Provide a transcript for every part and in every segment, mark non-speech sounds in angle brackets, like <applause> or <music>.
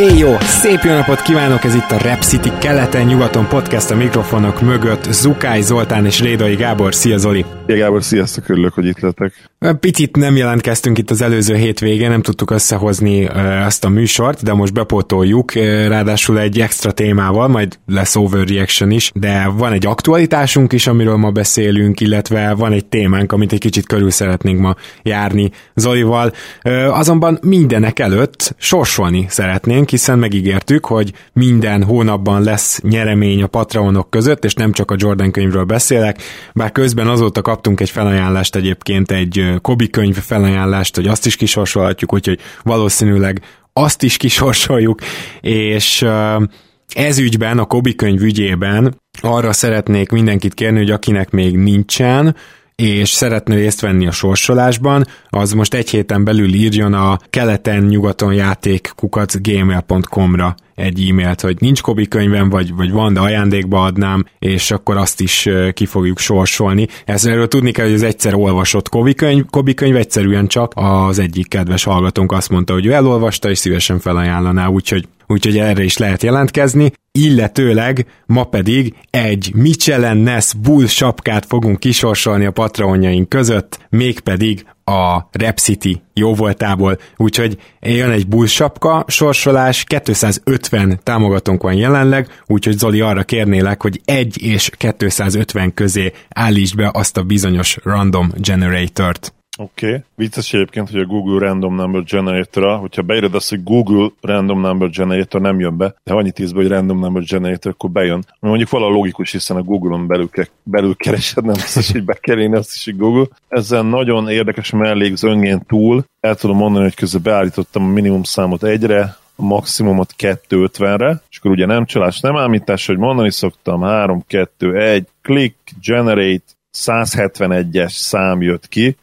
Éj jó! Szép jó napot kívánok! Ez itt a Rap City keleten-nyugaton podcast a mikrofonok mögött. Zukály Zoltán és Rédai Gábor. Szia Zoli! Szia Gábor, sziasztok, örülök, hogy itt lettek. Picit nem jelentkeztünk itt az előző hétvégén, nem tudtuk összehozni ezt a műsort, de most bepótoljuk, ráadásul egy extra témával, majd lesz overreaction is, de van egy aktualitásunk is, amiről ma beszélünk, illetve van egy témánk, amit egy kicsit körül szeretnénk ma járni Zolival. Azonban mindenek előtt sorsolni szeretnénk, hiszen megígértük, hogy minden hónapban lesz nyeremény a Patreonok között, és nem csak a Jordan könyvről beszélek, bár közben azóta kaptunk egy felajánlást egyébként, egy Kobi könyv felajánlást, hogy azt is kisorsolhatjuk, úgyhogy valószínűleg azt is kisorsoljuk, és ez ügyben, a Kobi könyv ügyében arra szeretnék mindenkit kérni, hogy akinek még nincsen, és szeretne részt venni a sorsolásban, az most egy héten belül írjon a keleten-nyugaton játék gmail.com-ra egy e-mailt, hogy nincs Kobi könyvem, vagy, vagy van, de ajándékba adnám, és akkor azt is ki fogjuk sorsolni. Ezzel tudni kell, hogy az egyszer olvasott Kobi könyv, Kobi könyv egyszerűen csak az egyik kedves hallgatónk azt mondta, hogy ő elolvasta, és szívesen felajánlaná, úgyhogy úgyhogy erre is lehet jelentkezni, illetőleg ma pedig egy Michelin Ness Bull sapkát fogunk kisorsolni a patronjaink között, mégpedig a Rep City jó voltából, úgyhogy jön egy Bull sapka sorsolás, 250 támogatónk van jelenleg, úgyhogy Zoli arra kérnélek, hogy 1 és 250 közé állítsd be azt a bizonyos random generatort. Oké. Okay. Vicces egyébként, hogy a Google Random Number generator hogyha beírod azt, hogy Google Random Number Generator nem jön be, de annyit ízbe, hogy Random Number Generator, akkor bejön. Ami mondjuk valahol logikus, hiszen a Google-on belül, ke- belül keresed, nem biztos, hogy be kell azt is, hogy Google. Ezzel nagyon érdekes mellék zöngén túl, el tudom mondani, hogy közben beállítottam a minimum számot egyre, a maximumot 250-re, és akkor ugye nem csalás, nem ámítás, hogy mondani szoktam, 3, 2, 1, click, generate, 171-es szám jött ki,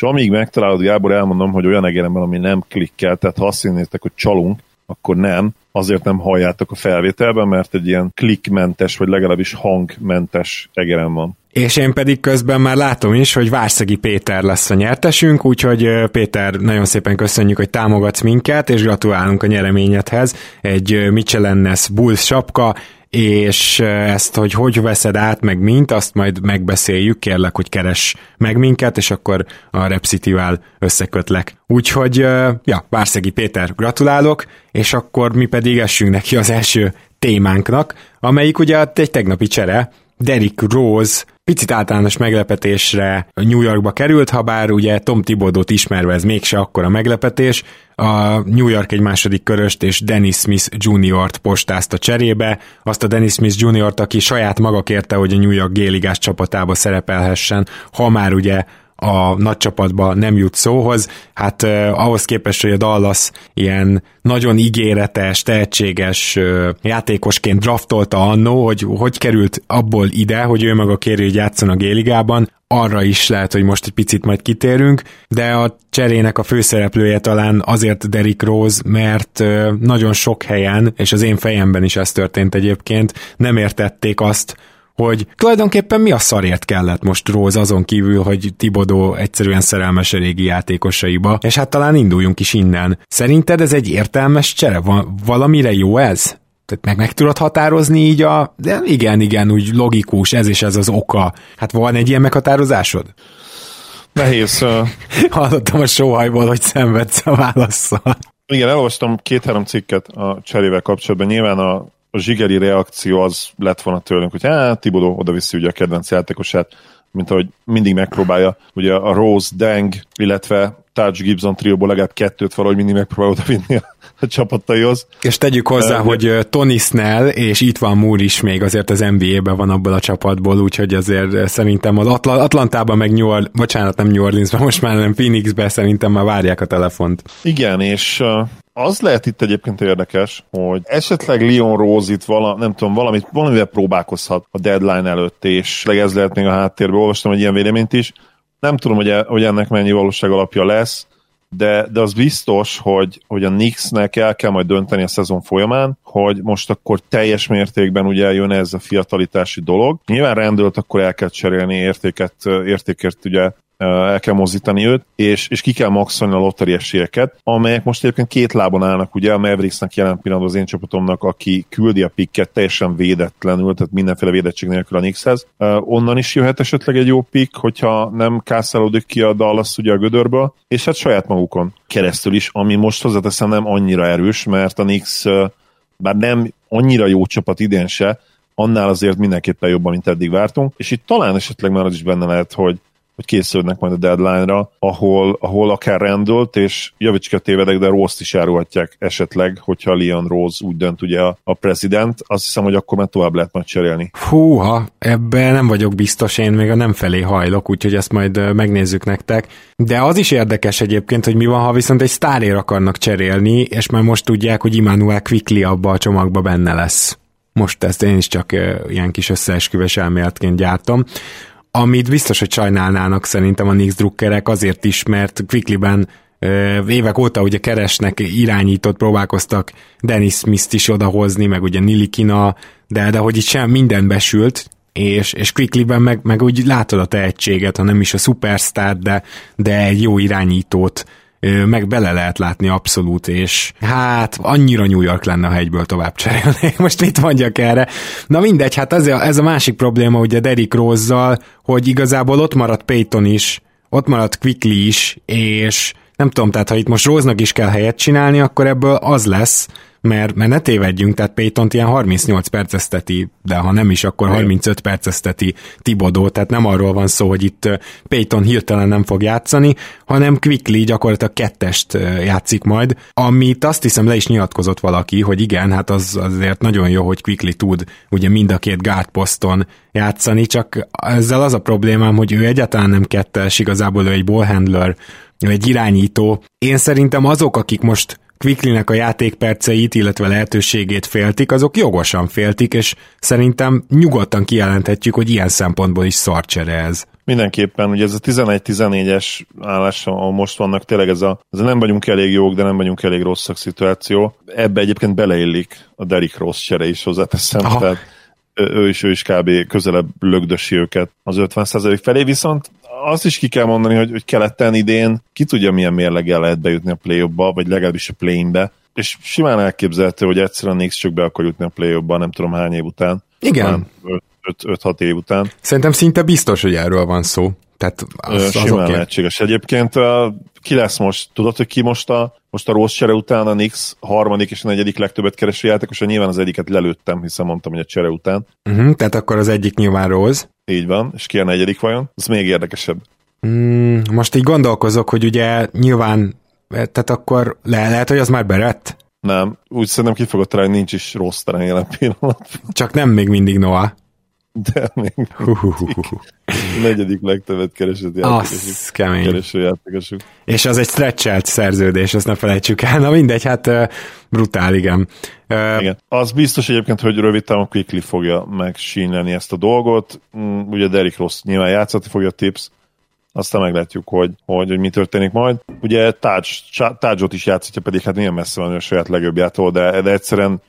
és amíg megtalálod, Gábor, elmondom, hogy olyan egeremben, ami nem klikkel, tehát ha azt hinnétek, hogy csalunk, akkor nem, azért nem halljátok a felvételben, mert egy ilyen klikmentes, vagy legalábbis hangmentes egerem van. És én pedig közben már látom is, hogy Várszegi Péter lesz a nyertesünk, úgyhogy Péter, nagyon szépen köszönjük, hogy támogatsz minket, és gratulálunk a nyereményedhez. Egy Michelennes Bulls sapka, és ezt, hogy hogy veszed át, meg mint, azt majd megbeszéljük, kérlek, hogy keres meg minket, és akkor a Repcity-vel összekötlek. Úgyhogy, ja, Várszegi Péter, gratulálok, és akkor mi pedig essünk neki az első témánknak, amelyik ugye egy tegnapi csere, Derrick Rose picit általános meglepetésre New Yorkba került, ha bár ugye Tom Tibodot ismerve ez mégse akkora meglepetés, a New York egy második köröst és Dennis Smith Jr.-t postázta cserébe, azt a Dennis Smith Jr.-t, aki saját maga kérte, hogy a New York G-ligás csapatába szerepelhessen, ha már ugye a nagy csapatba nem jut szóhoz. Hát eh, ahhoz képest, hogy a Dallas ilyen nagyon ígéretes, tehetséges eh, játékosként draftolta annó, hogy hogy került abból ide, hogy ő maga kéri, hogy játszon a Géligában, arra is lehet, hogy most egy picit majd kitérünk, de a cserének a főszereplője talán azért Derrick Rose, mert nagyon sok helyen, és az én fejemben is ez történt egyébként, nem értették azt, hogy tulajdonképpen mi a szarért kellett most Rose azon kívül, hogy Tibodó egyszerűen szerelmes a régi játékosaiba, és hát talán induljunk is innen. Szerinted ez egy értelmes csere? Van, valamire jó ez? Tehát meg, meg tudod határozni így a... De igen, igen, úgy logikus, ez és ez az oka. Hát van egy ilyen meghatározásod? Nehéz. <laughs> Hallottam a sóhajból, hogy szenvedsz a válaszsal. Igen, elolvastam két-három cikket a cserével kapcsolatban. Nyilván a a zsigeri reakció az lett volna tőlünk, hogy hát Tibodó oda viszi ugye a kedvenc játékosát, mint ahogy mindig megpróbálja, ugye a Rose, Deng, illetve Taj Gibson trióból legalább kettőt valahogy mindig megpróbál oda vinni a, a csapataihoz. És tegyük hozzá, uh, hogy Tony Snell és itt van Moore is még azért az NBA-ben van abból a csapatból, úgyhogy azért szerintem az Atl- Atlantában meg New Orleans, bocsánat, nem New Orleansban, <laughs> most már nem Phoenixben szerintem már várják a telefont. Igen, és uh, Az lehet itt egyébként érdekes, hogy esetleg Leon Rose itt vala, nem tudom, valamit, valamivel próbálkozhat a deadline előtt, és ez lehet még a háttérben, olvastam egy ilyen véleményt is. Nem tudom, hogy, e, hogy ennek mennyi valóság alapja lesz, de, de az biztos, hogy, hogy a Knicksnek el kell majd dönteni a szezon folyamán, hogy most akkor teljes mértékben ugye jön ez a fiatalitási dolog. Nyilván rendőlt akkor el kell cserélni értéket, értékért ugye el kell mozdítani őt, és, és ki kell maxolni a lotteri esélyeket, amelyek most egyébként két lábon állnak, ugye a Mavericksnek jelen pillanatban az én csapatomnak, aki küldi a pikket teljesen védetlenül, tehát mindenféle védettség nélkül a Knickshez. Onnan is jöhet esetleg egy jó pick, hogyha nem kászálódik ki a Dallas ugye a gödörből, és hát saját magukon keresztül is, ami most hozzáteszem nem annyira erős, mert a Knicks uh, bár nem annyira jó csapat idén se, annál azért mindenképpen jobban, mint eddig vártunk, és itt talán esetleg már az is benne lehet, hogy hogy készülnek majd a deadline-ra, ahol, ahol akár rendült, és javíts ki a tévedek, de Rose-t is árulhatják esetleg, hogyha Leon Rose úgy dönt ugye a, a president, azt hiszem, hogy akkor már tovább lehet majd cserélni. Húha, ebben nem vagyok biztos, én még a nem felé hajlok, úgyhogy ezt majd megnézzük nektek. De az is érdekes egyébként, hogy mi van, ha viszont egy sztárér akarnak cserélni, és már most tudják, hogy Immanuel Quickly abba a csomagba benne lesz. Most ezt én is csak ilyen kis összeesküves elméletként gyártom amit biztos, hogy sajnálnának szerintem a Nix drukkerek azért is, mert Quickly-ben évek óta ugye keresnek, irányított, próbálkoztak Dennis Smith-t is odahozni, meg ugye Nilikina, de, de hogy itt sem minden besült, és, és Quickly-ben meg, meg úgy látod a tehetséget, ha nem is a superstar, de, de egy jó irányítót, meg bele lehet látni abszolút, és hát annyira New York lenne, ha egyből tovább cserélnék. <laughs> Most mit mondjak erre? Na mindegy, hát ez a, ez a másik probléma ugye Derrick rose hogy igazából ott maradt Peyton is, ott maradt Quickly is, és nem tudom, tehát ha itt most Róznak is kell helyet csinálni, akkor ebből az lesz, mert, mert ne tévedjünk, tehát payton ilyen 38 perceszteti, de ha nem is, akkor 35 perceszteti Tibodó, tehát nem arról van szó, hogy itt Payton hirtelen nem fog játszani, hanem Quickly gyakorlatilag kettest játszik majd, amit azt hiszem le is nyilatkozott valaki, hogy igen, hát az azért nagyon jó, hogy Quickly tud ugye mind a két guard poszton játszani, csak ezzel az a problémám, hogy ő egyáltalán nem kettes, igazából ő egy ballhandler, egy irányító. Én szerintem azok, akik most Quicklynek a játékperceit, illetve lehetőségét féltik, azok jogosan féltik, és szerintem nyugodtan kijelenthetjük, hogy ilyen szempontból is szarcsere ez. Mindenképpen, ugye ez a 11-14-es állás, ahol most vannak, tényleg ez a, ez a nem vagyunk elég jók, de nem vagyunk elég rosszak szituáció. Ebbe egyébként beleillik a Derrick Ross csere is hozzáteszem, Aha. tehát ő is, ő is kb. közelebb lögdösi őket az 50% felé, viszont azt is ki kell mondani, hogy, hogy keleten idén ki tudja milyen mérleggel lehet bejutni a play vagy legalábbis a play-be, és simán elképzelhető, hogy egyszerűen Nix csak be akar jutni a play nem tudom hány év után. Igen. 5-6 év után. Szerintem szinte biztos, hogy erről van szó. Tehát az, Simán okay. lehetséges. Egyébként ki lesz most? Tudod, hogy ki most a, most a rossz csere után a Nix harmadik és a negyedik legtöbbet kereső játékos, nyilván az egyiket lelőttem, hiszen mondtam, hogy a csere után. Uh-huh, tehát akkor az egyik nyilván Rose. Így van, és ki a negyedik vajon? Ez még érdekesebb. Mm, most így gondolkozok, hogy ugye nyilván, tehát akkor le, lehet, hogy az már berett? Nem, úgy szerintem ki fogod találni, nincs is rossz terem jelen pillanat. Csak nem még mindig Noah. De még negyedik legtöbbet keresett játékosuk. kemény. Kereső játékosuk. És az egy stretchelt szerződés, ezt ne felejtsük el. Na mindegy, hát brutál, igen. Igen. Az biztos egyébként, hogy rövid távon Quickly fogja megsínleni ezt a dolgot. Mm, ugye Derek Ross nyilván játszati fogja a tips, aztán meglátjuk, hogy, hogy, hogy mi történik majd. Ugye Tácsot is játszhatja, pedig hát milyen messze van a saját legjobbjától, de, de egyszerűen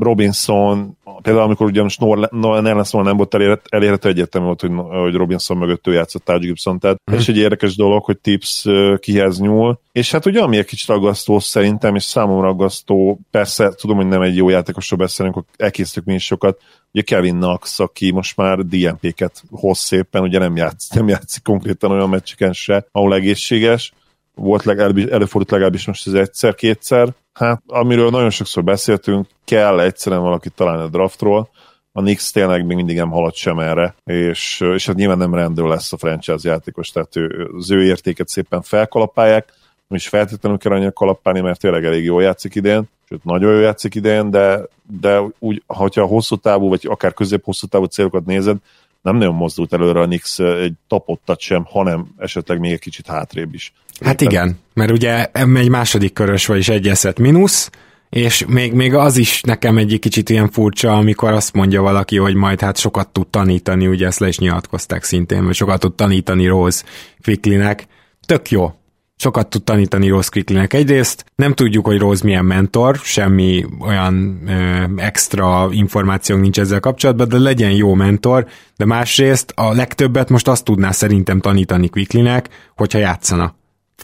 Robinson, például amikor ugye most Nerlens nem volt elérhető, elérhető egyértelmű volt, hogy, hogy Robinson mögött ő játszott Taj Gibson, tehát mm. és egy érdekes dolog, hogy Tips kihez nyúl, és hát ugye ami egy kicsit aggasztó szerintem, és számomra aggasztó, persze tudom, hogy nem egy jó játékosról beszélünk, akkor elkészítük mi is sokat, ugye Kevin Knox, aki most már DMP-ket hoz szépen, ugye nem játszik, nem játszik konkrétan olyan meccseken se, ahol egészséges, volt legalábbis, előfordult legalábbis most ez egyszer-kétszer. Hát, amiről nagyon sokszor beszéltünk, kell egyszerűen valakit találni a draftról, a Nix tényleg még mindig nem halad sem erre, és, és hát nyilván nem rendről lesz a franchise játékos, tehát ő, az ő értéket szépen felkalapálják, nem is feltétlenül kell annyira kalapálni, mert tényleg elég jól játszik idén, sőt nagyon jól játszik idén, de, de úgy, ha a hosszú távú, vagy akár közép-hosszú távú célokat nézed, nem nagyon mozdult előre a Nix egy tapottat sem, hanem esetleg még egy kicsit hátrébb is. Hát igen, mert ugye egy második körös, vagyis egy eszet mínusz, és még, még az is nekem egy kicsit ilyen furcsa, amikor azt mondja valaki, hogy majd hát sokat tud tanítani, ugye ezt le is nyilatkozták szintén, hogy sokat tud tanítani Rose Quicklinek. Tök jó, sokat tud tanítani Rose Quicklinek. Egyrészt nem tudjuk, hogy Rose milyen mentor, semmi olyan ö, extra információnk nincs ezzel kapcsolatban, de legyen jó mentor, de másrészt a legtöbbet most azt tudná szerintem tanítani Quicklinek, hogyha játszana.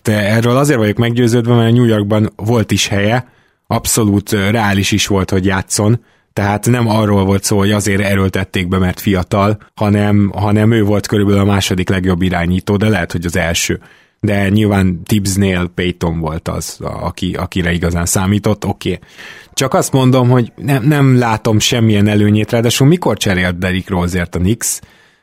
De erről azért vagyok meggyőződve, mert New Yorkban volt is helye, abszolút reális is volt, hogy játszon, tehát nem arról volt szó, hogy azért erőltették be, mert fiatal, hanem, hanem ő volt körülbelül a második legjobb irányító, de lehet, hogy az első. De nyilván Tibbsnél Payton volt az, aki, akire igazán számított, oké. Okay. Csak azt mondom, hogy nem, nem látom semmilyen előnyét, ráadásul mikor cserélt Derrick Roseért a Knicks?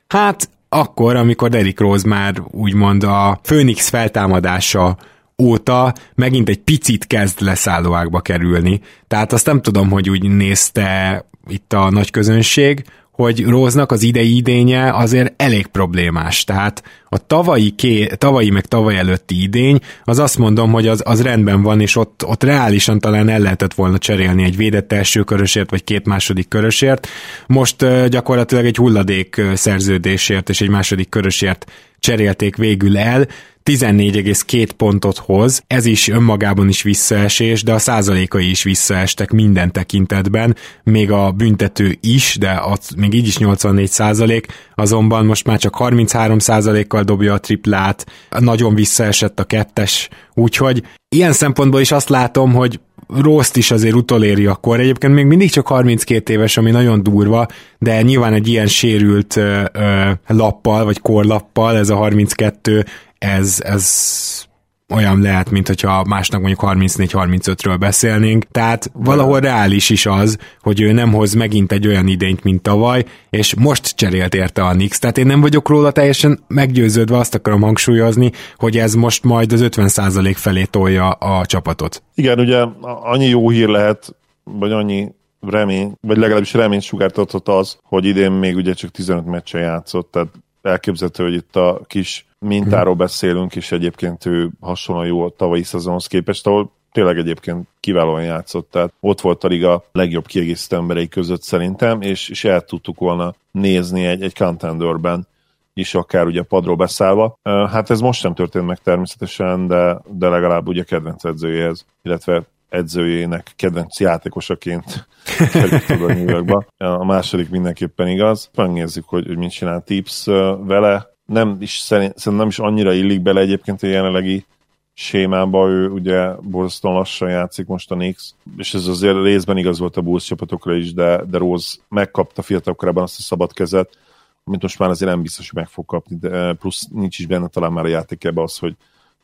Hát akkor, amikor Derrick Rose már úgymond a Phoenix feltámadása óta megint egy picit kezd leszállóákba kerülni. Tehát azt nem tudom, hogy úgy nézte itt a nagy közönség, hogy Róznak az idei idénye azért elég problémás. Tehát a tavalyi, ké, tavalyi meg tavaly előtti idény, az azt mondom, hogy az, az rendben van, és ott, ott reálisan talán el lehetett volna cserélni egy védett első körösért, vagy két második körösért. Most uh, gyakorlatilag egy hulladék szerződésért és egy második körösért cserélték végül el, 14,2 pontot hoz, ez is önmagában is visszaesés, de a százalékai is visszaestek minden tekintetben, még a büntető is, de az még így is 84 százalék, azonban most már csak 33 százalékkal dobja a triplát, nagyon visszaesett a kettes, úgyhogy ilyen szempontból is azt látom, hogy Rost is azért utoléri akkor. Egyébként még mindig csak 32 éves, ami nagyon durva, de nyilván egy ilyen sérült ö, ö, lappal, vagy korlappal, ez a 32, ez, ez olyan lehet, mint hogyha másnak mondjuk 34-35-ről beszélnénk, tehát valahol reális is az, hogy ő nem hoz megint egy olyan idényt, mint tavaly, és most cserélt érte a Nix, tehát én nem vagyok róla teljesen meggyőződve, azt akarom hangsúlyozni, hogy ez most majd az 50% felé tolja a csapatot. Igen, ugye annyi jó hír lehet, vagy annyi remény, vagy legalábbis reményt sugártatott az, hogy idén még ugye csak 15 meccsen játszott, tehát elképzelhető, hogy itt a kis mintáról beszélünk, és egyébként ő hasonlóan jó a tavalyi szezonhoz képest, ahol tényleg egyébként kiválóan játszott, tehát ott volt a liga legjobb kiegészítő emberei között szerintem, és, és el tudtuk volna nézni egy, egy contenderben is akár ugye padról beszállva. Hát ez most sem történt meg természetesen, de, de legalább ugye kedvenc edzőjéhez, illetve edzőjének kedvenc játékosaként került a New Yorkba. A második mindenképpen igaz. Megnézzük, hogy, hogy mit csinál Tips vele nem is szerint, szerintem nem is annyira illik bele egyébként a jelenlegi sémába, ő ugye borzasztóan lassan játszik most a Knicks, és ez azért részben igaz volt a Bulls csapatokra is, de, de Rose megkapta fiatal korában azt a szabad kezet, amit most már azért nem biztos, hogy meg fog kapni, de plusz nincs is benne talán már a játékában az, hogy,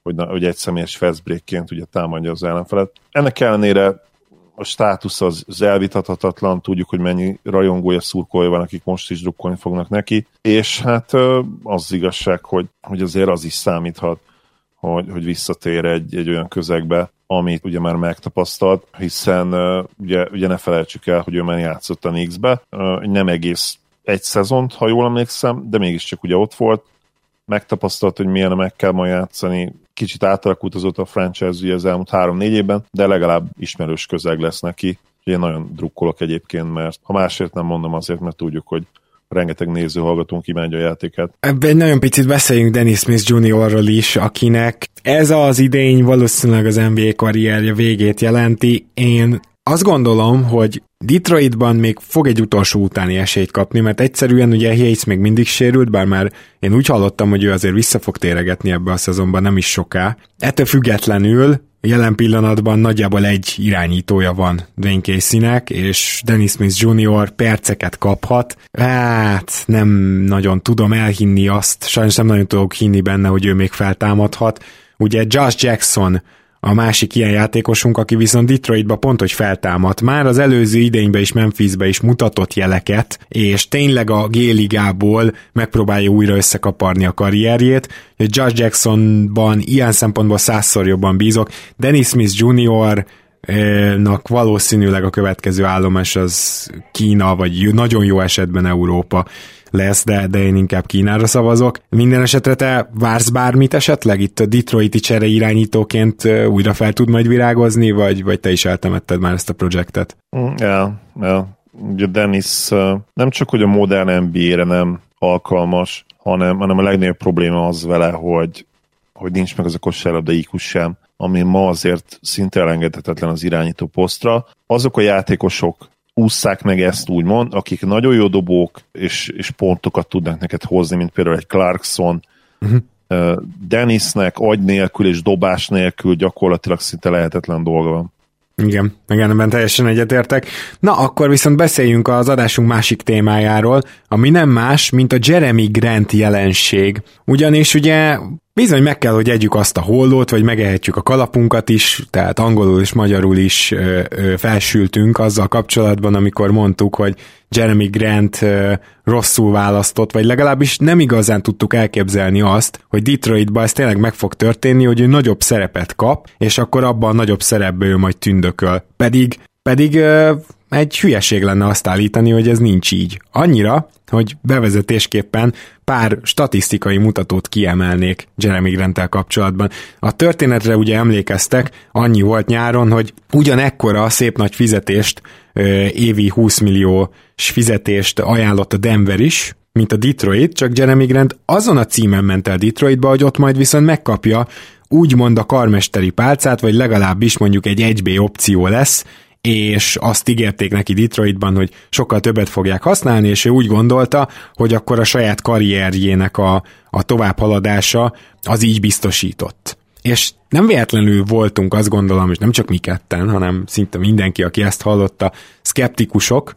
hogy, hogy egy személyes fast breakként ugye támadja az ellenfelet. Ennek ellenére a státusz az, az elvitathatatlan, tudjuk, hogy mennyi rajongója, szurkolja van, akik most is drukkolni fognak neki, és hát az, az igazság, hogy, hogy azért az is számíthat, hogy, hogy visszatér egy, egy olyan közegbe, amit ugye már megtapasztalt, hiszen ugye, ugye ne felejtsük el, hogy ő már játszott a Knicks-be, nem egész egy szezont, ha jól emlékszem, de mégiscsak ugye ott volt, megtapasztalt, hogy milyen meg kell ma játszani, kicsit átalakult a franchise az elmúlt három-négy évben, de legalább ismerős közeg lesz neki. Én nagyon drukkolok egyébként, mert ha másért nem mondom azért, mert tudjuk, hogy rengeteg néző hallgatónk imádja a játékát. Ebben nagyon picit beszéljünk Dennis Smith Jr.-ról is, akinek ez az idény valószínűleg az NBA karrierje végét jelenti. Én azt gondolom, hogy Detroitban még fog egy utolsó utáni esélyt kapni, mert egyszerűen ugye Hayes még mindig sérült, bár már én úgy hallottam, hogy ő azért vissza fog téregetni ebbe a szezonban nem is soká. Ettől függetlenül jelen pillanatban nagyjából egy irányítója van Dwayne Casey-nek, és Dennis Smith Jr. perceket kaphat. Hát nem nagyon tudom elhinni azt, sajnos nem nagyon tudok hinni benne, hogy ő még feltámadhat. Ugye Josh Jackson a másik ilyen játékosunk, aki viszont Detroitba pont, hogy feltámadt. Már az előző idényben is Memphisbe is mutatott jeleket, és tényleg a G-ligából megpróbálja újra összekaparni a karrierjét. Josh Jacksonban ilyen szempontból százszor jobban bízok. Dennis Smith Jr., nak valószínűleg a következő állomás az Kína, vagy nagyon jó esetben Európa. Lesz, de, de én inkább Kínára szavazok. Minden esetre te vársz bármit esetleg? Itt a Detroiti csere irányítóként újra fel tud majd virágozni, vagy, vagy te is eltemetted már ezt a projektet? Mm, ja, ja. Ugye Dennis nem csak, hogy a modern NBA-re nem alkalmas, hanem, hanem a legnagyobb probléma az vele, hogy, hogy nincs meg az a kosárlabda IQ sem, ami ma azért szinte elengedhetetlen az irányító posztra. Azok a játékosok ússzák meg ezt úgymond, akik nagyon jó dobók, és, és pontokat tudnak neked hozni, mint például egy Clarkson, uh-huh. Dennisnek agy nélkül és dobás nélkül gyakorlatilag szinte lehetetlen dolga van. Igen, igen, ebben teljesen egyetértek. Na, akkor viszont beszéljünk az adásunk másik témájáról, ami nem más, mint a Jeremy Grant jelenség. Ugyanis ugye Bizony meg kell, hogy együk azt a hollót, vagy megehetjük a kalapunkat is, tehát angolul és magyarul is ö, ö, felsültünk azzal kapcsolatban, amikor mondtuk, hogy Jeremy Grant ö, rosszul választott, vagy legalábbis nem igazán tudtuk elképzelni azt, hogy Detroitban ez tényleg meg fog történni, hogy ő nagyobb szerepet kap, és akkor abban a nagyobb szerepből ő majd tündököl. Pedig pedig egy hülyeség lenne azt állítani, hogy ez nincs így. Annyira, hogy bevezetésképpen pár statisztikai mutatót kiemelnék Jeremy grant kapcsolatban. A történetre ugye emlékeztek, annyi volt nyáron, hogy ugyanekkora a szép nagy fizetést, évi 20 milliós fizetést ajánlott a Denver is, mint a Detroit, csak Jeremy Grant azon a címen ment el Detroitba, hogy ott majd viszont megkapja úgymond a karmesteri pálcát, vagy legalábbis mondjuk egy 1B opció lesz, és azt ígérték neki Detroitban, hogy sokkal többet fogják használni, és ő úgy gondolta, hogy akkor a saját karrierjének a, a továbbhaladása az így biztosított. És nem véletlenül voltunk, azt gondolom, és nem csak mi ketten, hanem szinte mindenki, aki ezt hallotta, szkeptikusok,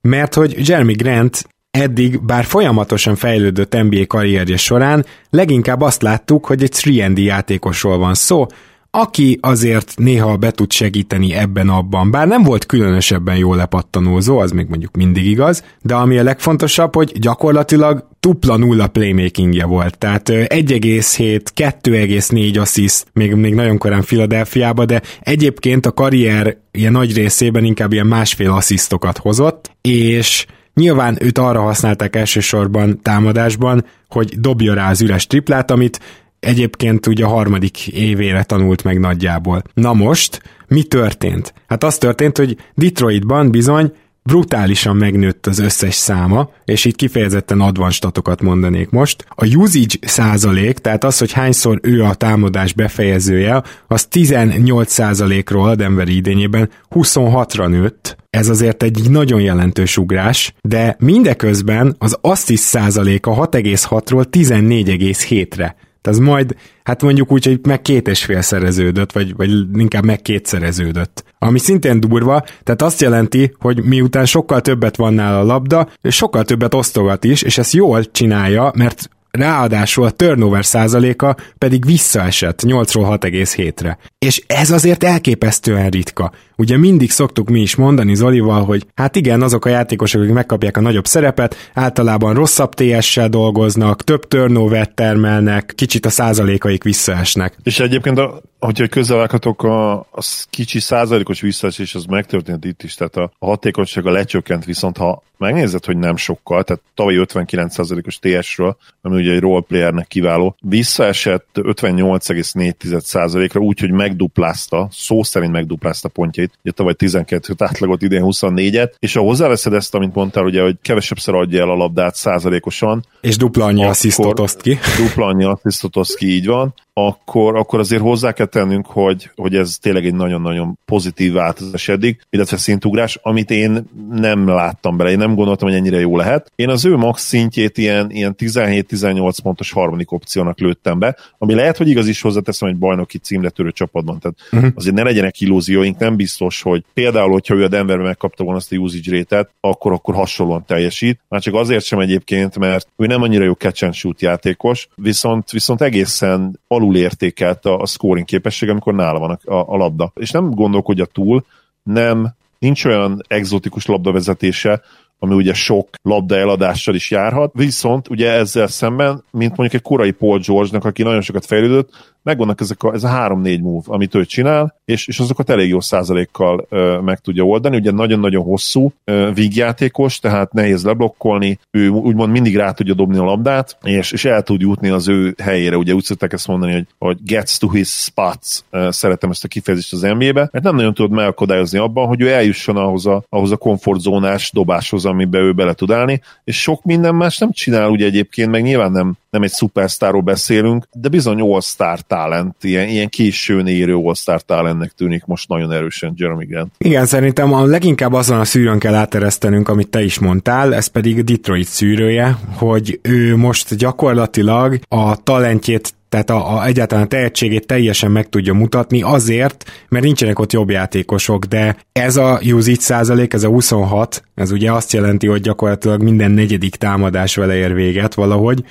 mert hogy Jeremy Grant eddig, bár folyamatosan fejlődött NBA karrierje során, leginkább azt láttuk, hogy egy 3 játékosról van szó, aki azért néha be tud segíteni ebben-abban, bár nem volt különösebben jó lepattanózó, az még mondjuk mindig igaz, de ami a legfontosabb, hogy gyakorlatilag tupla nulla playmakingje volt, tehát 1,7, 2,4 assziszt, még, még nagyon korán Filadelfiába, de egyébként a karrier ilyen nagy részében inkább ilyen másfél asszisztokat hozott, és Nyilván őt arra használták elsősorban támadásban, hogy dobja rá az üres triplát, amit egyébként ugye a harmadik évére tanult meg nagyjából. Na most, mi történt? Hát az történt, hogy Detroitban bizony brutálisan megnőtt az összes száma, és itt kifejezetten advanced statokat mondanék most. A usage százalék, tehát az, hogy hányszor ő a támadás befejezője, az 18 százalékról a Denver idényében 26-ra nőtt. Ez azért egy nagyon jelentős ugrás, de mindeközben az assist százaléka 6,6-ról 14,7-re. Tehát majd, hát mondjuk úgy, hogy meg két és fél szereződött, vagy, vagy inkább meg kétszereződött. Ami szintén durva, tehát azt jelenti, hogy miután sokkal többet van nála a labda, sokkal többet osztogat is, és ezt jól csinálja, mert ráadásul a turnover százaléka pedig visszaesett 8-ról 6,7-re. És ez azért elképesztően ritka. Ugye mindig szoktuk mi is mondani Zolival, hogy hát igen, azok a játékosok, akik megkapják a nagyobb szerepet, általában rosszabb TS-sel dolgoznak, több turnover termelnek, kicsit a százalékaik visszaesnek. És egyébként, a, hogyha közelvághatok, a, a kicsi százalékos visszaesés az megtörtént itt is, tehát a, a hatékonysága lecsökkent, viszont ha megnézed, hogy nem sokkal, tehát tavaly 59%-os TS-ről, ami ugye egy roleplayernek kiváló, visszaesett 58,4%-ra, úgyhogy megduplázta, szó szerint megduplázta pontjait, ugye tavaly 12 átlagot, idén 24-et, és ha hozzáveszed ezt, amit mondtál, ugye, hogy kevesebbszer adja el a labdát százalékosan, és dupla annyi asszisztot oszt ki. Dupla annyi asszisztot oszt ki, így van, akkor, akkor azért hozzá kell tennünk, hogy, hogy ez tényleg egy nagyon-nagyon pozitív változás eddig, illetve szintugrás, amit én nem láttam bele, én nem gondoltam, hogy ennyire jó lehet. Én az ő max szintjét ilyen, ilyen 17-18 pontos harmadik opciónak lőttem be, ami lehet, hogy igaz is hozzáteszem egy bajnoki címletörő csapatban, tehát uh-huh. azért ne legyenek illúzióink, nem biztos, hogy például, hogyha ő a Denverben megkapta volna azt a usage rate akkor, akkor hasonlóan teljesít, már csak azért sem egyébként, mert ő nem annyira jó catch and shoot játékos, viszont, viszont egészen alul értékelt a, a scoring képesség, amikor nála van a, a, a labda. És nem gondolkodja túl, nem, nincs olyan exotikus labdavezetése, ami ugye sok labda eladással is járhat, viszont ugye ezzel szemben, mint mondjuk egy korai Paul George-nak, aki nagyon sokat fejlődött, megvannak ezek a, ez a három-négy move, amit ő csinál, és, és azokat elég jó százalékkal ö, meg tudja oldani. Ugye nagyon-nagyon hosszú ö, vígjátékos, tehát nehéz leblokkolni, ő úgymond mindig rá tudja dobni a labdát, és, és el tud jutni az ő helyére. Ugye úgy szokták ezt mondani, hogy, hogy gets to his spots, ö, szeretem ezt a kifejezést az NBA-be, mert nem nagyon tudod megakadályozni abban, hogy ő eljusson ahhoz a, ahhoz a komfortzónás dobáshoz, amiben ő bele tud állni, és sok minden más nem csinál ugye egyébként, meg nyilván nem, nem egy szupersztárról beszélünk, de bizony all-star talent, ilyen, ilyen későn érő all-star talentnek tűnik most nagyon erősen Jeremy Grant. Igen, szerintem a leginkább azon a szűrőn kell áteresztenünk, amit te is mondtál, ez pedig Detroit szűrője, hogy ő most gyakorlatilag a talentjét tehát a, a, egyáltalán a tehetségét teljesen meg tudja mutatni azért, mert nincsenek ott jobb játékosok, de ez a usage százalék, ez a 26, ez ugye azt jelenti, hogy gyakorlatilag minden negyedik támadás vele ér véget valahogy.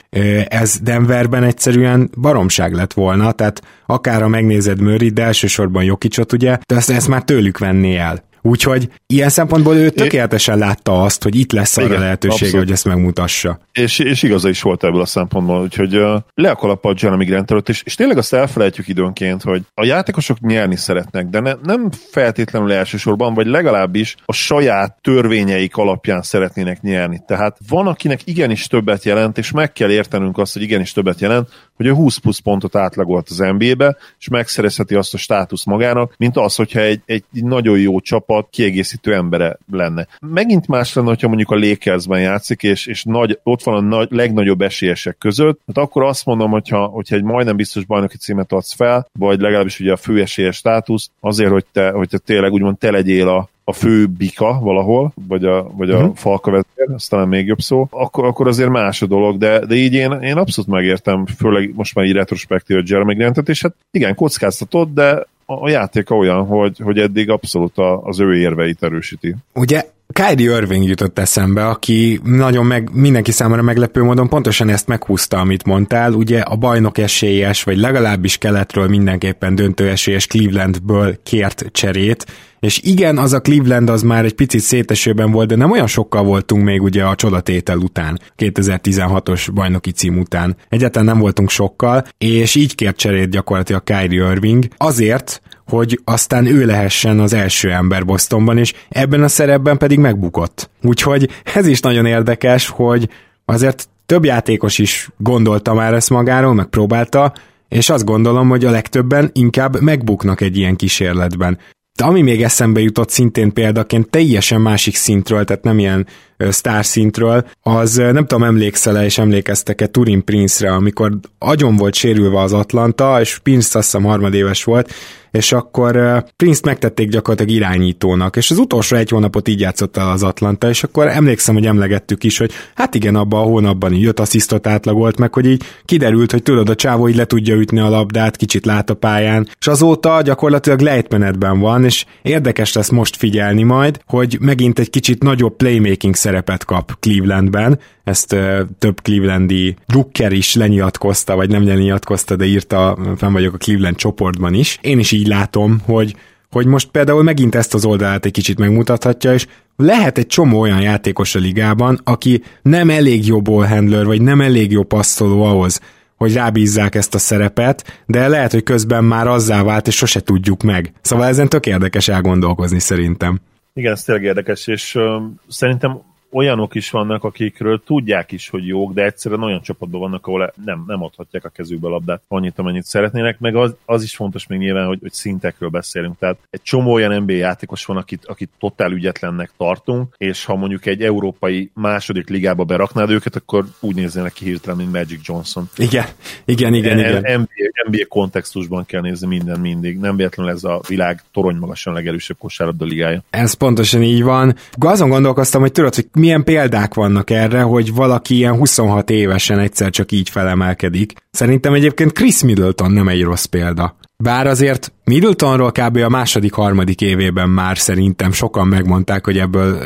Ez Denverben egyszerűen baromság lett volna, tehát akár ha megnézed Murray, de elsősorban Jokicsot ugye, de ezt, ezt már tőlük venné el. Úgyhogy ilyen szempontból ő tökéletesen látta azt, hogy itt lesz arra Igen, lehetősége, abszolút. hogy ezt megmutassa. És, és igaza is volt ebből a szempontból, úgyhogy uh, le a kalap a Jeremy Grant előtt, és, és tényleg azt elfelejtjük időnként, hogy a játékosok nyerni szeretnek, de ne, nem feltétlenül elsősorban, vagy legalábbis a saját törvényeik alapján szeretnének nyerni. Tehát van, akinek igenis többet jelent, és meg kell értenünk azt, hogy igenis többet jelent, hogy ő 20 plusz pontot átlagolt az NBA-be, és megszerezheti azt a státusz magának, mint az, hogyha egy, egy nagyon jó csapat kiegészítő embere lenne. Megint más lenne, hogyha mondjuk a Lakersben játszik, és, és nagy, ott van a nagy, legnagyobb esélyesek között, hát akkor azt mondom, hogyha, hogyha egy majdnem biztos bajnoki címet adsz fel, vagy legalábbis ugye a fő esélyes státusz, azért, hogy te, hogy te tényleg úgymond te legyél a, a fő bika valahol, vagy a, vagy a uh-huh. falka vezér, ez talán még jobb szó, akkor, akkor azért más a dolog, de, de így én, én abszolút megértem, főleg most már így retrospektív a Jeremy Grantet, és hát igen, kockáztatott, de a, játéka olyan, hogy, hogy eddig abszolút a, az ő érveit erősíti. Ugye Kyrie Irving jutott eszembe, aki nagyon meg, mindenki számára meglepő módon pontosan ezt meghúzta, amit mondtál. Ugye a bajnok esélyes, vagy legalábbis keletről mindenképpen döntő esélyes Clevelandből kért cserét, és igen, az a Cleveland az már egy picit szétesőben volt, de nem olyan sokkal voltunk még ugye a csodatétel után, 2016-os bajnoki cím után. Egyáltalán nem voltunk sokkal, és így kért cserét gyakorlatilag Kyrie Irving, azért, hogy aztán ő lehessen az első ember Bostonban, és ebben a szerepben pedig megbukott. Úgyhogy ez is nagyon érdekes, hogy azért több játékos is gondolta már ezt magáról, megpróbálta, és azt gondolom, hogy a legtöbben inkább megbuknak egy ilyen kísérletben. De ami még eszembe jutott szintén példaként teljesen másik szintről, tehát nem ilyen sztár szintről, az nem tudom, emlékszel-e és emlékeztek-e Turin Prince-re, amikor agyon volt sérülve az Atlanta, és Prince azt hiszem harmadéves volt, és akkor Prince-t megtették gyakorlatilag irányítónak, és az utolsó egy hónapot így játszott el az Atlanta, és akkor emlékszem, hogy emlegettük is, hogy hát igen, abban a hónapban így öt asszisztot átlagolt, meg hogy így kiderült, hogy tudod, a csávó így le tudja ütni a labdát, kicsit lát a pályán, és azóta gyakorlatilag lejtmenetben van, és érdekes lesz most figyelni majd, hogy megint egy kicsit nagyobb playmaking szerepet kap Clevelandben, ezt több clevelandi drukker is lenyilatkozta, vagy nem lenyilatkozta, de írta, fenn vagyok a Cleveland csoportban is. Én is így látom, hogy hogy most például megint ezt az oldalát egy kicsit megmutathatja, és lehet egy csomó olyan játékos a ligában, aki nem elég jó ballhandler, vagy nem elég jó passzoló ahhoz, hogy rábízzák ezt a szerepet, de lehet, hogy közben már azzá vált, és sose tudjuk meg. Szóval ezen tök érdekes elgondolkozni szerintem. Igen, ez tényleg érdekes, és uh, szerintem olyanok is vannak, akikről tudják is, hogy jók, de egyszerűen olyan csapatban vannak, ahol nem, nem adhatják a kezükbe a labdát annyit, amennyit szeretnének, meg az, az is fontos még nyilván, hogy, hogy szintekről beszélünk. Tehát egy csomó olyan NBA játékos van, akit, akit totál ügyetlennek tartunk, és ha mondjuk egy európai második ligába beraknád őket, akkor úgy néznének ki hirtelen, mint Magic Johnson. Igen, igen, igen. igen. NBA, NBA kontextusban kell nézni minden mindig. Nem véletlenül ez a világ torony magasan legerősebb kosárlabda ligája. Ez pontosan így van. Azon gondolkoztam, hogy tudod, hogy milyen példák vannak erre, hogy valaki ilyen 26 évesen egyszer csak így felemelkedik. Szerintem egyébként Chris Middleton nem egy rossz példa. Bár azért Middletonról kb. a második, harmadik évében már szerintem sokan megmondták, hogy ebből,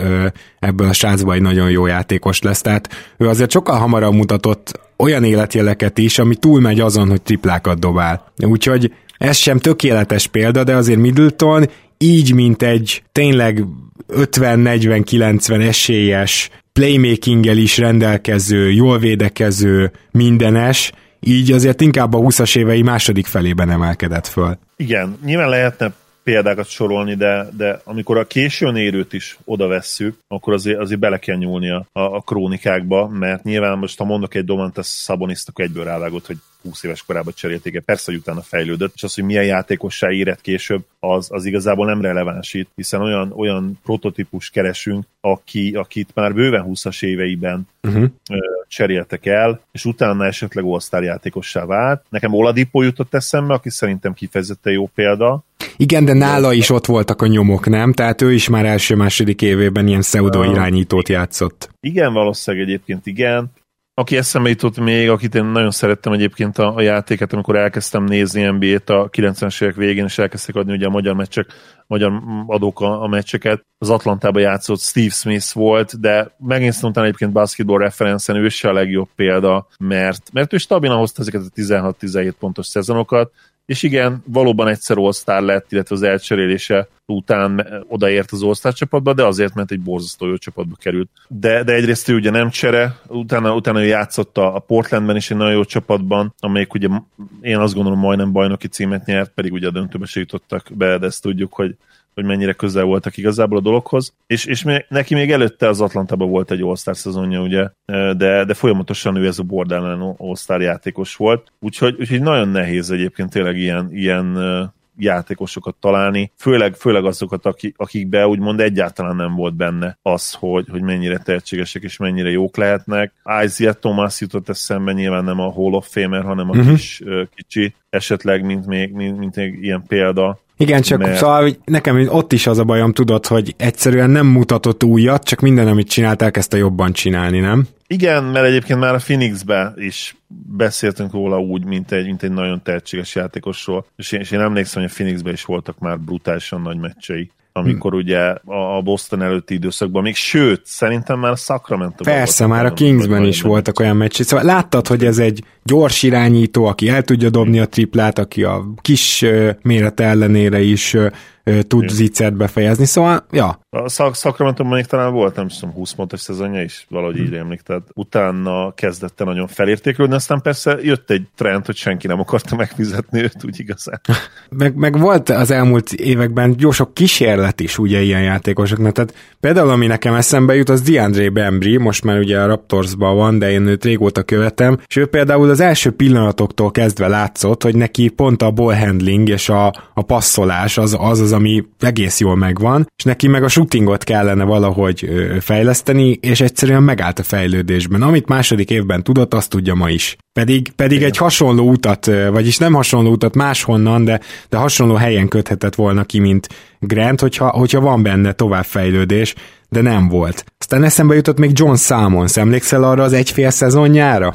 ebből a srácba egy nagyon jó játékos lesz, tehát ő azért sokkal hamarabb mutatott olyan életjeleket is, ami túlmegy azon, hogy triplákat dobál. Úgyhogy ez sem tökéletes példa, de azért Middleton így, mint egy tényleg 50-40-90 esélyes, playmakinggel is rendelkező, jól védekező, mindenes, így azért inkább a 20-as évei második felében emelkedett föl. Igen, nyilván lehetne példákat sorolni, de, de amikor a későn érőt is oda vesszük, akkor azért, azért bele kell nyúlni a, a, krónikákba, mert nyilván most, ha mondok egy Domantas Szaboniszt, akkor egyből rávágott, hogy 20 éves korában cserélték persze, hogy utána fejlődött, és az, hogy milyen játékossá érett később, az, az igazából nem releváns itt, hiszen olyan, olyan prototípus keresünk, aki, akit már bőven 20-as éveiben uh-huh. cseréltek el, és utána esetleg all játékossá vált. Nekem Oladipo jutott eszembe, aki szerintem kifejezetten jó példa, igen, de nála is ott voltak a nyomok, nem? Tehát ő is már első-második évében ilyen pseudo irányítót játszott. Igen, valószínűleg egyébként igen. Aki eszembe jutott még, akit én nagyon szerettem egyébként a, a játéket, amikor elkezdtem nézni NBA-t a 90-es évek végén, és elkezdték adni ugye a magyar meccsek, magyar adók a, a meccseket. Az Atlantában játszott Steve Smith volt, de megint utána egyébként basketball referencen ő se a legjobb példa, mert, mert ő stabilan hozta ezeket a 16-17 pontos szezonokat, és igen, valóban egyszer all lett, illetve az elcserélése után odaért az all csapatba, de azért, mert egy borzasztó jó csapatba került. De, de egyrészt ő ugye nem csere, utána, utána ő játszott a, Portlandben is egy nagyon jó csapatban, amelyik ugye én azt gondolom majdnem bajnoki címet nyert, pedig ugye a döntőbe se jutottak be, de ezt tudjuk, hogy hogy mennyire közel voltak igazából a dologhoz. És, és neki még előtte az Atlantában volt egy All-Star szezonja, ugye, de, de folyamatosan ő ez a borderline All-Star játékos volt. Úgyhogy, úgyhogy nagyon nehéz egyébként tényleg ilyen, ilyen játékosokat találni, főleg, főleg azokat, akik, akikbe úgymond egyáltalán nem volt benne az, hogy, hogy mennyire tehetségesek és mennyire jók lehetnek. Isaiah Thomas jutott eszembe, nyilván nem a Hall of Famer, hanem a uh-huh. kis kicsi, esetleg, mint még, mint, mint még ilyen példa. Igen, csak mert... szóval nekem ott is az a bajom, tudod, hogy egyszerűen nem mutatott újat, csak minden, amit csinált, elkezdte jobban csinálni, nem? Igen, mert egyébként már a Phoenixbe is beszéltünk róla úgy, mint egy, mint egy nagyon tehetséges játékosról, és én, és én emlékszem, hogy a Phoenixbe is voltak már brutálisan nagy meccsei amikor hmm. ugye a Boston előtti időszakban, még sőt, szerintem már a Sacramento Persze, már a Kingsben is voltak olyan meccsek. Szóval láttad, hogy ez egy gyors irányító, aki el tudja dobni a triplát, aki a kis méret ellenére is tud zicert befejezni, szóval, ja. A szak sacramento még talán volt, nem tudom, 20 pontos szezonja is, valahogy így rémlik, tehát utána kezdette nagyon felértékelődni, aztán persze jött egy trend, hogy senki nem akarta megfizetni őt, úgy igazán. <laughs> meg, meg volt az elmúlt években jó sok kísérlet is ugye ilyen játékosoknak, tehát például ami nekem eszembe jut, az DeAndre Bembry, most már ugye a Raptorsban van, de én őt régóta követem, és ő például az első pillanatoktól kezdve látszott, hogy neki pont a ball handling és a, a passzolás az az, az ami egész jól megvan, és neki meg a shootingot kellene valahogy fejleszteni, és egyszerűen megállt a fejlődésben. Amit második évben tudott, azt tudja ma is. Pedig, pedig egy hasonló utat, vagyis nem hasonló utat máshonnan, de, de hasonló helyen köthetett volna ki, mint Grant, hogyha, hogyha van benne továbbfejlődés, de nem volt. Aztán eszembe jutott még John Salmons, emlékszel arra az egyfél szezonjára?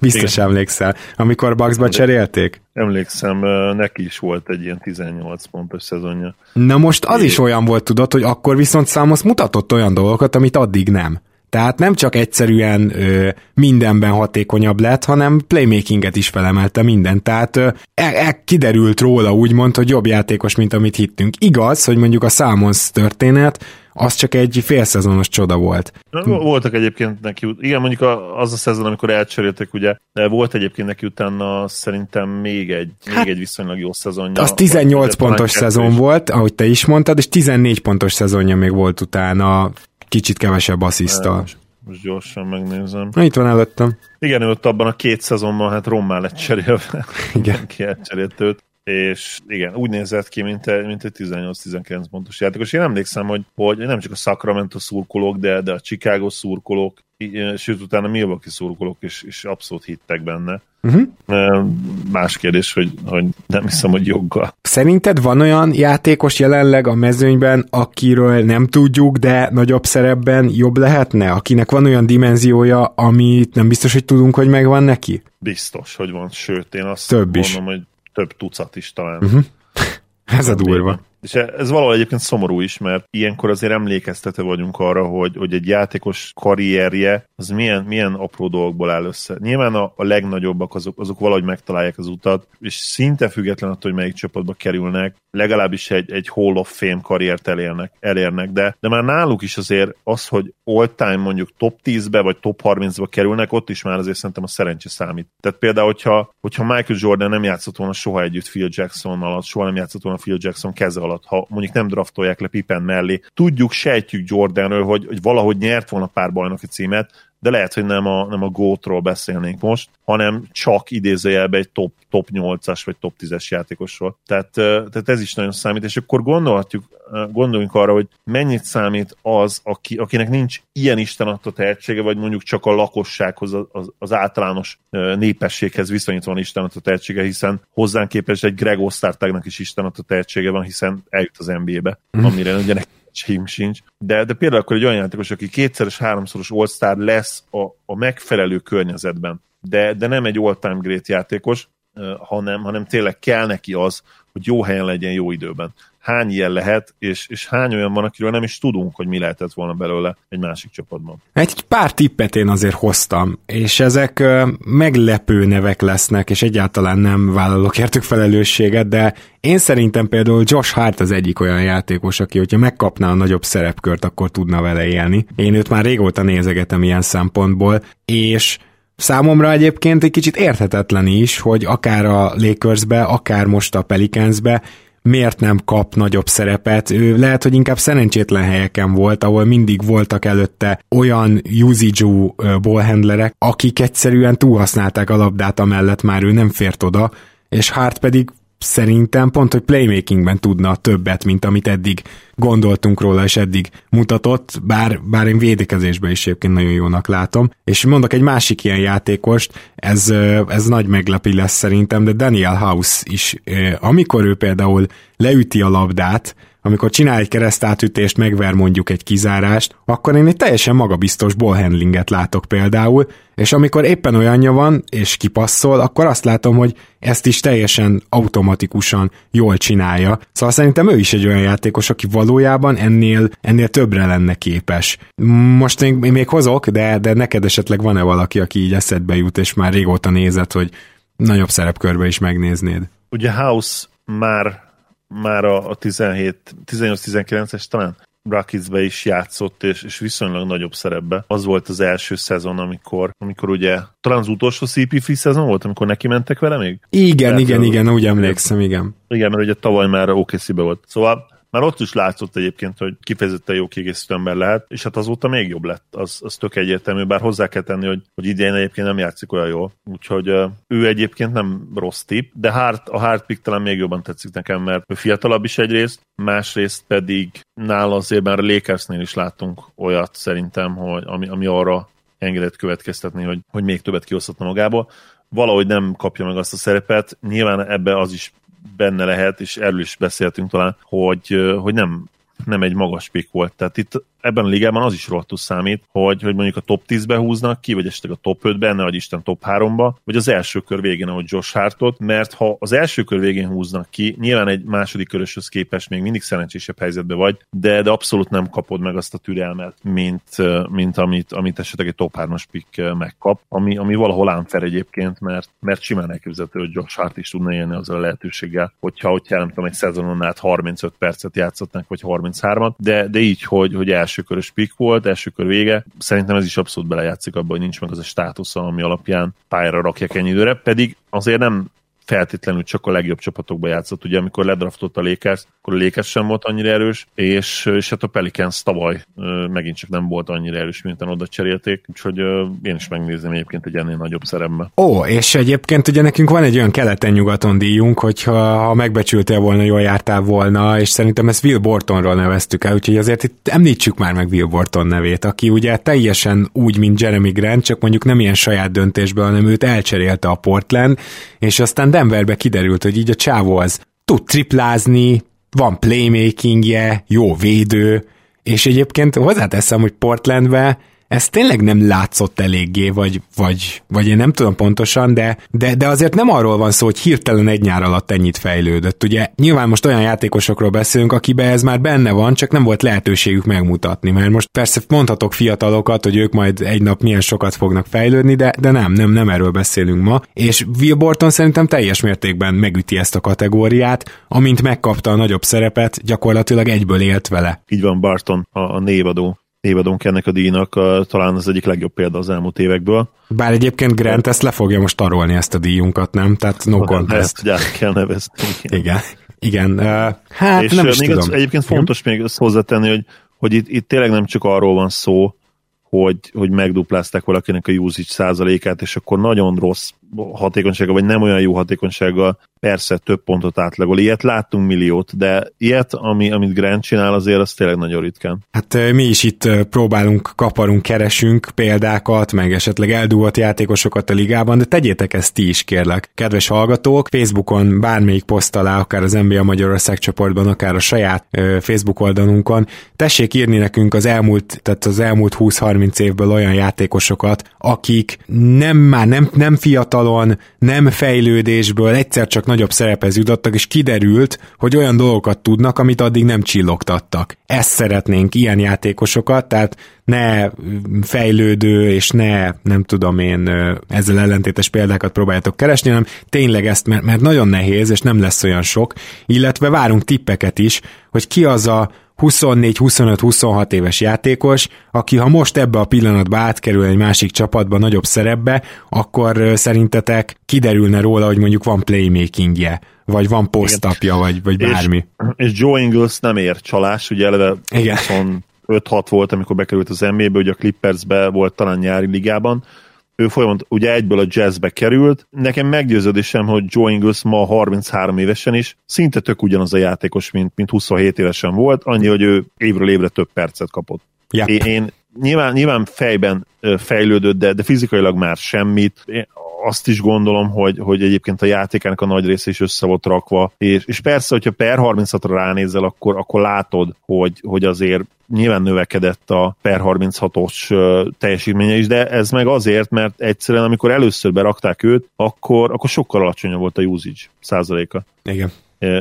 Biztos Igen. emlékszel, amikor Bucksba cserélték? Emlékszem, neki is volt egy ilyen 18 pontos szezonja. Na most az is olyan volt, tudod, hogy akkor viszont Számos mutatott olyan dolgokat, amit addig nem. Tehát nem csak egyszerűen ö, mindenben hatékonyabb lett, hanem playmakinget is felemelte minden. Tehát ö, e, e, kiderült róla úgymond, hogy jobb játékos, mint amit hittünk. Igaz, hogy mondjuk a Számons történet az csak egy félszezonos csoda volt. Voltak egyébként neki, igen, mondjuk az a szezon, amikor elcseréltek, ugye, de volt egyébként neki utána szerintem még egy, hát, még egy viszonylag jó szezonja. Az 18 pontos szezon is. volt, ahogy te is mondtad, és 14 pontos szezonja még volt utána, kicsit kevesebb asszisztal. Most, gyorsan megnézem. Na, itt van előttem. Igen, ő ott abban a két szezonban hát rommá lett cserélve. <laughs> Igen. <laughs> Ki elcserélt őt és igen, úgy nézett ki, mint egy, mint egy 18-19 pontos játékos. Én emlékszem, hogy, hogy nem csak a Sacramento szurkolók, de, de a Chicago szurkolók, sőt utána Milwaukee szurkolók is, is abszolút hittek benne. Uh-huh. Más kérdés, hogy, hogy nem hiszem, hogy joggal. Szerinted van olyan játékos jelenleg a mezőnyben, akiről nem tudjuk, de nagyobb szerepben jobb lehetne? Akinek van olyan dimenziója, amit nem biztos, hogy tudunk, hogy megvan neki? Biztos, hogy van. Sőt, én azt Több mondom, is. hogy több tucat is talán. Uh-huh. <laughs> Ez a durva. És ez valahol egyébként szomorú is, mert ilyenkor azért emlékeztető vagyunk arra, hogy, hogy egy játékos karrierje az milyen, milyen apró dolgokból áll össze. Nyilván a, a legnagyobbak azok, azok valahogy megtalálják az utat, és szinte független attól, hogy melyik csapatba kerülnek, legalábbis egy, egy Hall of Fame karriert elérnek, elérnek de, de már náluk is azért az, hogy all-time mondjuk top 10-be vagy top 30-ba kerülnek, ott is már azért szerintem a szerencse számít. Tehát például, hogyha, hogyha Michael Jordan nem játszott volna soha együtt Phil Jackson alatt, soha nem játszott volna Phil Jackson keze alatt, ha mondjuk nem draftolják le Pippen mellé, tudjuk, sejtjük Jordanről, hogy, hogy valahogy nyert volna pár bajnoki címet, de lehet, hogy nem a, nem a GOAT-ról beszélnénk most, hanem csak idézőjelbe egy top, top 8-as vagy top 10-es játékosról. Tehát, tehát ez is nagyon számít, és akkor gondolhatjuk, gondoljunk arra, hogy mennyit számít az, aki, akinek nincs ilyen Isten adta tehetsége, vagy mondjuk csak a lakossághoz, az, az általános népességhez viszonyítva van Isten adta tehetsége, hiszen hozzánk képest egy Greg Osztártágnak is Isten adta tehetsége van, hiszen eljut az NBA-be, mhm. amire ugye esélyünk sincs. De, de például akkor egy olyan játékos, aki kétszeres, háromszoros all lesz a, a megfelelő környezetben, de, de nem egy all-time great játékos, hanem, hanem tényleg kell neki az, hogy jó helyen legyen jó időben hány ilyen lehet, és, és hány olyan van, akiről nem is tudunk, hogy mi lehetett volna belőle egy másik csapatban. Egy pár tippet én azért hoztam, és ezek meglepő nevek lesznek, és egyáltalán nem vállalok értük felelősséget, de én szerintem például Josh Hart az egyik olyan játékos, aki, hogyha megkapná a nagyobb szerepkört, akkor tudna vele élni. Én őt már régóta nézegetem ilyen szempontból, és Számomra egyébként egy kicsit érthetetlen is, hogy akár a Lakersbe, akár most a Pelicansbe miért nem kap nagyobb szerepet. Ő lehet, hogy inkább szerencsétlen helyeken volt, ahol mindig voltak előtte olyan usage ballhandlerek, akik egyszerűen túlhasználták a labdát, amellett már ő nem fért oda, és Hart pedig szerintem pont, hogy playmakingben tudna többet, mint amit eddig gondoltunk róla, és eddig mutatott, bár, bár én védekezésben is egyébként nagyon jónak látom. És mondok egy másik ilyen játékost, ez, ez nagy meglepi lesz szerintem, de Daniel House is, amikor ő például leüti a labdát, amikor csinál egy keresztátütést, megver mondjuk egy kizárást, akkor én egy teljesen magabiztos ballhandlinget látok például, és amikor éppen olyanja van, és kipasszol, akkor azt látom, hogy ezt is teljesen automatikusan jól csinálja. Szóval szerintem ő is egy olyan játékos, aki valójában ennél, ennél többre lenne képes. Most én, még hozok, de, de neked esetleg van-e valaki, aki így eszedbe jut, és már régóta nézett, hogy nagyobb szerepkörbe is megnéznéd? Ugye House már már a, a 17, 18-19-es talán Rocketsbe is játszott, és, és viszonylag nagyobb szerepbe. Az volt az első szezon, amikor, amikor ugye, talán az utolsó CP3 szezon volt, amikor neki mentek vele még? Igen, Tehát, igen, igen, úgy emlékszem, igen. Igen, mert ugye tavaly már OKC-be volt. Szóval már ott is látszott egyébként, hogy kifejezetten jó kiegészítő ember lehet, és hát azóta még jobb lett. Az, az tök egyértelmű, bár hozzá kell tenni, hogy, hogy idén egyébként nem játszik olyan jól. Úgyhogy ő egyébként nem rossz tip, de Hart, a Hart pick talán még jobban tetszik nekem, mert ő fiatalabb is egyrészt, másrészt pedig nála azért már a Lakersnél is láttunk olyat szerintem, hogy ami, ami arra engedett következtetni, hogy, hogy még többet kihozhatna magából valahogy nem kapja meg azt a szerepet. Nyilván ebbe az is benne lehet, és erről is beszéltünk talán, hogy, hogy nem, nem egy magas pick volt. Tehát itt ebben a ligában az is rohadtul számít, hogy, hogy mondjuk a top 10-be húznak ki, vagy esetleg a top 5-ben, ne Isten top 3-ba, vagy az első kör végén, ahogy Josh Hartot, mert ha az első kör végén húznak ki, nyilván egy második köröshöz képest még mindig szerencsésebb helyzetbe vagy, de, de abszolút nem kapod meg azt a türelmet, mint, mint amit, amit esetleg egy top 3-as pick megkap, ami, ami valahol ámfer egyébként, mert, mert simán elképzelhető, hogy Josh Hart is tudna élni azzal a lehetőséggel, hogyha, hogyha nem tudom, egy szezonon át 35 percet játszották, vagy 33-at, de, de így, hogy, hogy első elsőkörös pick volt, elsőkör vége. Szerintem ez is abszolút belejátszik abban, hogy nincs meg az a státusza, ami alapján pályára rakják ennyi időre. Pedig azért nem feltétlenül csak a legjobb csapatokba játszott. Ugye amikor ledraftott a Lakers, akkor a Lakers sem volt annyira erős, és, és hát a Pelicans tavaly megint csak nem volt annyira erős, mint oda cserélték, úgyhogy én is megnézem egyébként egy ennél nagyobb szerembe. Ó, és egyébként ugye nekünk van egy olyan keleten-nyugaton díjunk, hogyha ha megbecsültél volna, jól jártál volna, és szerintem ezt Will Bortonról neveztük el, úgyhogy azért itt említsük már meg Will Borton nevét, aki ugye teljesen úgy, mint Jeremy Grant, csak mondjuk nem ilyen saját döntésből, hanem őt elcserélte a Portland, és aztán Denverbe kiderült, hogy így a csávó az tud triplázni, van playmakingje, jó védő, és egyébként hozzáteszem, hogy Portlandbe ez tényleg nem látszott eléggé, vagy, vagy, vagy én nem tudom pontosan, de, de, de azért nem arról van szó, hogy hirtelen egy nyár alatt ennyit fejlődött. Ugye nyilván most olyan játékosokról beszélünk, akibe ez már benne van, csak nem volt lehetőségük megmutatni, mert most persze mondhatok fiatalokat, hogy ők majd egy nap milyen sokat fognak fejlődni, de, de nem, nem, nem erről beszélünk ma. És Will Borton szerintem teljes mértékben megüti ezt a kategóriát, amint megkapta a nagyobb szerepet, gyakorlatilag egyből élt vele. Így van Barton, a, a névadó névadónk ennek a díjnak a, talán az egyik legjobb példa az elmúlt évekből. Bár egyébként Grant ezt le fogja most tarolni ezt a díjunkat, nem? Tehát no contest. Ezt kell nevezni. Igen. Igen. Igen. Hát és nem is még tudom. Egyébként fontos Igen? még ezt hozzátenni, hogy, hogy itt, itt tényleg nem csak arról van szó, hogy, hogy megduplázták valakinek a usage százalékát, és akkor nagyon rossz hatékonysága, vagy nem olyan jó hatékonysága, persze több pontot átlagol. Ilyet láttunk milliót, de ilyet, ami, amit Grant csinál, azért az tényleg nagyon ritkán. Hát mi is itt próbálunk, kaparunk, keresünk példákat, meg esetleg eldúlt játékosokat a ligában, de tegyétek ezt ti is, kérlek. Kedves hallgatók, Facebookon bármelyik poszt alá, akár az NBA Magyarország csoportban, akár a saját Facebook oldalunkon, tessék írni nekünk az elmúlt, tehát az elmúlt 20-30 évből olyan játékosokat, akik nem már nem, nem fiatal fiatalon, nem fejlődésből egyszer csak nagyobb szerephez jutottak, és kiderült, hogy olyan dolgokat tudnak, amit addig nem csillogtattak. Ezt szeretnénk, ilyen játékosokat, tehát ne fejlődő, és ne, nem tudom én, ezzel ellentétes példákat próbáljátok keresni, hanem tényleg ezt, mert, mert nagyon nehéz, és nem lesz olyan sok, illetve várunk tippeket is, hogy ki az a 24-25-26 éves játékos, aki ha most ebbe a pillanatba átkerül egy másik csapatba, nagyobb szerepbe, akkor szerintetek kiderülne róla, hogy mondjuk van playmakingje, vagy van posztapja, vagy, vagy bármi. És, és Joe Ingles nem ér csalás, ugye eleve Igen. 5-6 volt, amikor bekerült az NBA-be, ugye a Clippersbe volt talán nyári ligában, ő folyamat ugye egyből a jazzbe került. Nekem meggyőződésem, hogy Joe Ingles ma 33 évesen is szinte tök ugyanaz a játékos, mint, mint 27 évesen volt, annyi, hogy ő évről évre több percet kapott. Yep. Én, én nyilván, nyilván fejben fejlődött, de, de fizikailag már semmit. Én azt is gondolom, hogy, hogy egyébként a játékának a nagy része is össze volt rakva, és, és persze, hogyha per 36-ra ránézel, akkor, akkor látod, hogy, hogy azért nyilván növekedett a per 36-os teljesítménye is, de ez meg azért, mert egyszerűen amikor először berakták őt, akkor, akkor sokkal alacsonyabb volt a usage százaléka. Igen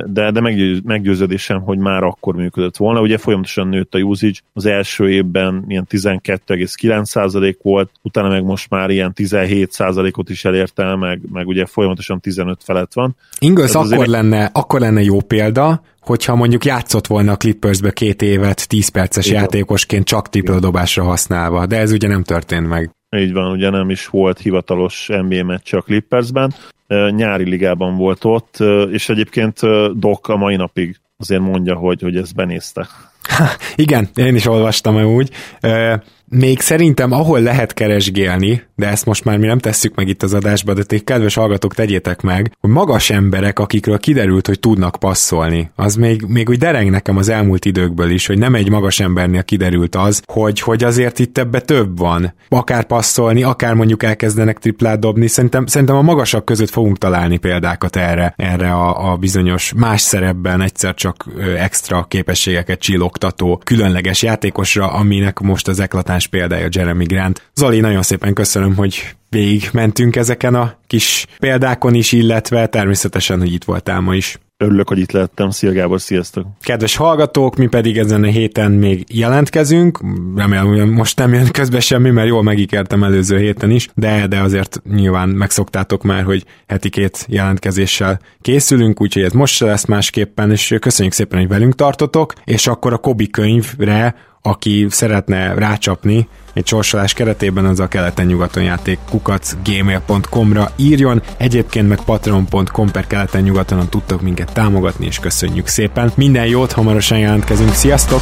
de, de meggyőz, meggyőződésem, hogy már akkor működött volna. Ugye folyamatosan nőtt a usage, az első évben ilyen 12,9% volt, utána meg most már ilyen 17%-ot is elérte, meg, meg ugye folyamatosan 15 felett van. Ingles akkor, azért... lenne, akkor lenne jó példa, hogyha mondjuk játszott volna a Clippersbe két évet 10 perces Igen. játékosként csak dobásra használva, de ez ugye nem történt meg. Így van, ugye nem is volt hivatalos NBA meccs a Clippersben, nyári ligában volt ott, és egyébként Doc a mai napig azért mondja, hogy, hogy ezt benézte. <laughs> Igen, én is olvastam úgy. Még szerintem, ahol lehet keresgélni, de ezt most már mi nem tesszük meg itt az adásba, de ti kedves hallgatók, tegyétek meg, hogy magas emberek, akikről kiderült, hogy tudnak passzolni, az még, még úgy dereng nekem az elmúlt időkből is, hogy nem egy magas embernél kiderült az, hogy, hogy azért itt ebbe több van. Akár passzolni, akár mondjuk elkezdenek triplát dobni, szerintem, szerintem a magasak között fogunk találni példákat erre, erre a, a bizonyos más szerepben egyszer csak extra képességeket csillogtató különleges játékosra, aminek most az eklatán domináns példája Jeremy Grant. Zoli, nagyon szépen köszönöm, hogy végig mentünk ezeken a kis példákon is, illetve természetesen, hogy itt voltál ma is. Örülök, hogy itt lettem. Szia Gábor, sziasztok! Kedves hallgatók, mi pedig ezen a héten még jelentkezünk. Remélem, hogy most nem jön közbe semmi, mert jól megígértem előző héten is, de, de azért nyilván megszoktátok már, hogy heti két jelentkezéssel készülünk, úgyhogy ez most se lesz másképpen, és köszönjük szépen, hogy velünk tartotok, és akkor a Kobi könyvre aki szeretne rácsapni egy sorsolás keretében, az a keleten-nyugaton játék kukac gmail.com-ra írjon, egyébként meg patreon.com per keleten-nyugaton tudtok minket támogatni, és köszönjük szépen. Minden jót, hamarosan jelentkezünk, sziasztok!